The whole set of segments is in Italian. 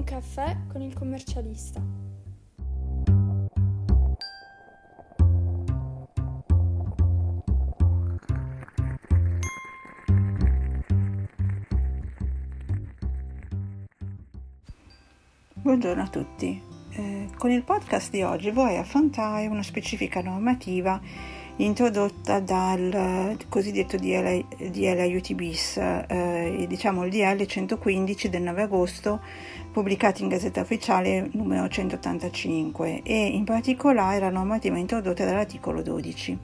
Un caffè con il commercialista. Buongiorno a tutti. Eh, con il podcast di oggi vorrei affrontare una specifica normativa introdotta dal cosiddetto DL, DL Aiuti bis, eh, diciamo il DL 115 del 9 agosto, pubblicato in Gazzetta Ufficiale numero 185 e in particolare la normativa introdotta dall'articolo 12.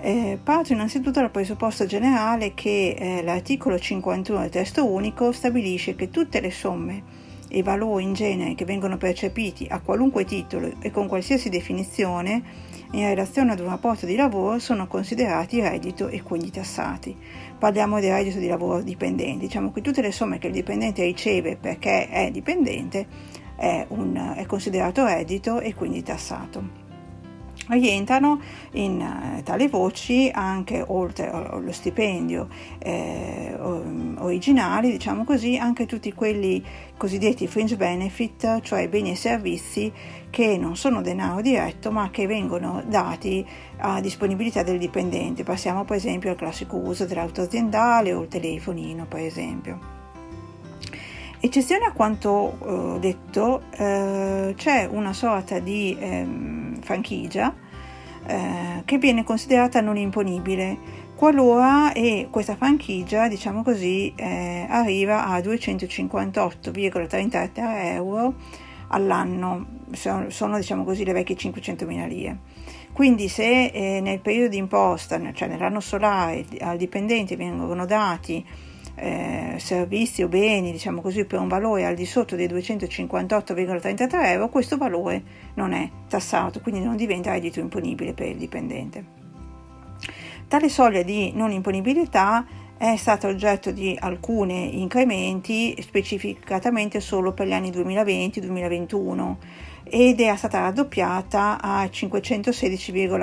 Eh, parto innanzitutto dal presupposto generale che eh, l'articolo 51 del testo unico stabilisce che tutte le somme e valori in genere che vengono percepiti a qualunque titolo e con qualsiasi definizione in relazione ad un rapporto di lavoro sono considerati reddito e quindi tassati. Parliamo di reddito di lavoro dipendente, diciamo che tutte le somme che il dipendente riceve perché è dipendente è, un, è considerato reddito e quindi tassato rientrano in uh, tali voci anche oltre allo stipendio eh, originali, diciamo così, anche tutti quelli cosiddetti fringe benefit, cioè beni e servizi che non sono denaro diretto ma che vengono dati a disponibilità del dipendente. Passiamo per esempio al classico uso dell'auto aziendale o il telefonino, per esempio. Eccezione a quanto eh, detto, eh, c'è una sorta di ehm, franchigia eh, che viene considerata non imponibile qualora e questa franchigia, diciamo così, eh, arriva a 258,33 euro all'anno, sono, sono diciamo così le vecchie 500.000 lire. Quindi se eh, nel periodo di imposta, cioè nell'anno solare, al dipendente vengono dati eh, servizi o beni, diciamo così, per un valore al di sotto dei 258,33 euro, questo valore non è tassato, quindi non diventa reddito imponibile per il dipendente. Tale soglia di non imponibilità è stata oggetto di alcuni incrementi specificatamente solo per gli anni 2020-2021 ed è stata raddoppiata a 516,4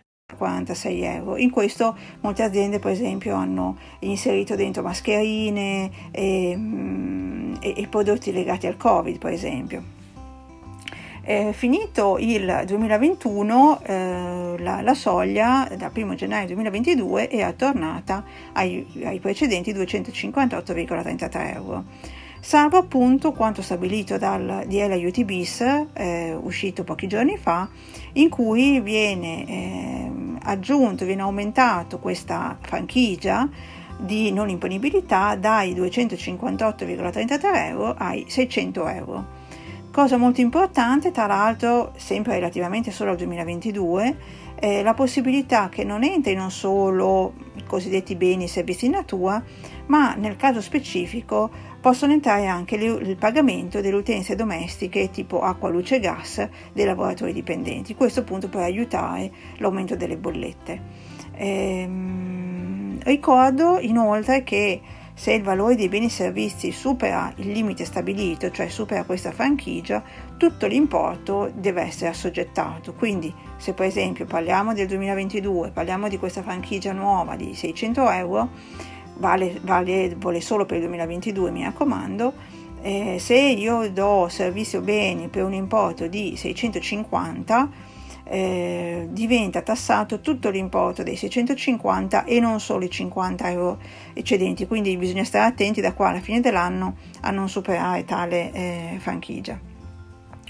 46 euro. In questo molte aziende per esempio hanno inserito dentro mascherine e, mm, e, e prodotti legati al Covid per esempio. Eh, finito il 2021 eh, la, la, soglia dal 1 gennaio 2022 è tornata ai, ai precedenti 258,33 euro. Salvo appunto quanto stabilito dal DL Aiuti bis eh, uscito pochi giorni fa, in cui viene eh, aggiunto, viene aumentato questa franchigia di non imponibilità dai 258,33 euro ai 600 euro. Cosa molto importante, tra l'altro, sempre relativamente solo al 2022, è la possibilità che non entrino solo i cosiddetti beni e servizi in natura, ma nel caso specifico possono entrare anche il pagamento delle utenze domestiche tipo acqua, luce e gas dei lavoratori dipendenti. Questo appunto per aiutare l'aumento delle bollette. Ehm, ricordo inoltre che se il valore dei beni e servizi supera il limite stabilito, cioè supera questa franchigia, tutto l'importo deve essere assoggettato. Quindi se per esempio parliamo del 2022, parliamo di questa franchigia nuova di 600 euro, vale, vale, vale solo per il 2022 mi raccomando, eh, se io do servizio beni per un importo di 650 eh, diventa tassato tutto l'importo dei 650 e non solo i 50 euro eccedenti, quindi bisogna stare attenti da qua alla fine dell'anno a non superare tale eh, franchigia.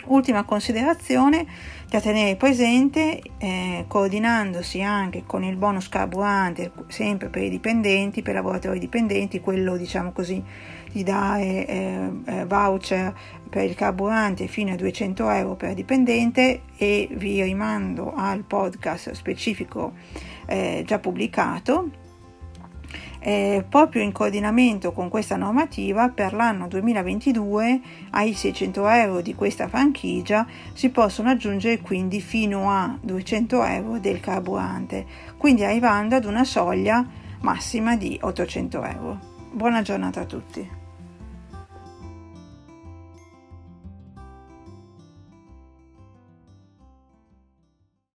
Ultima considerazione da tenere presente, eh, coordinandosi anche con il bonus carburante, sempre per i dipendenti, per i lavoratori dipendenti, quello diciamo così di dare eh, eh, voucher per il carburante fino a 200 euro per dipendente e vi rimando al podcast specifico eh, già pubblicato eh, proprio in coordinamento con questa normativa per l'anno 2022 ai 600 euro di questa franchigia si possono aggiungere quindi fino a 200 euro del carburante quindi arrivando ad una soglia massima di 800 euro. Buona giornata a tutti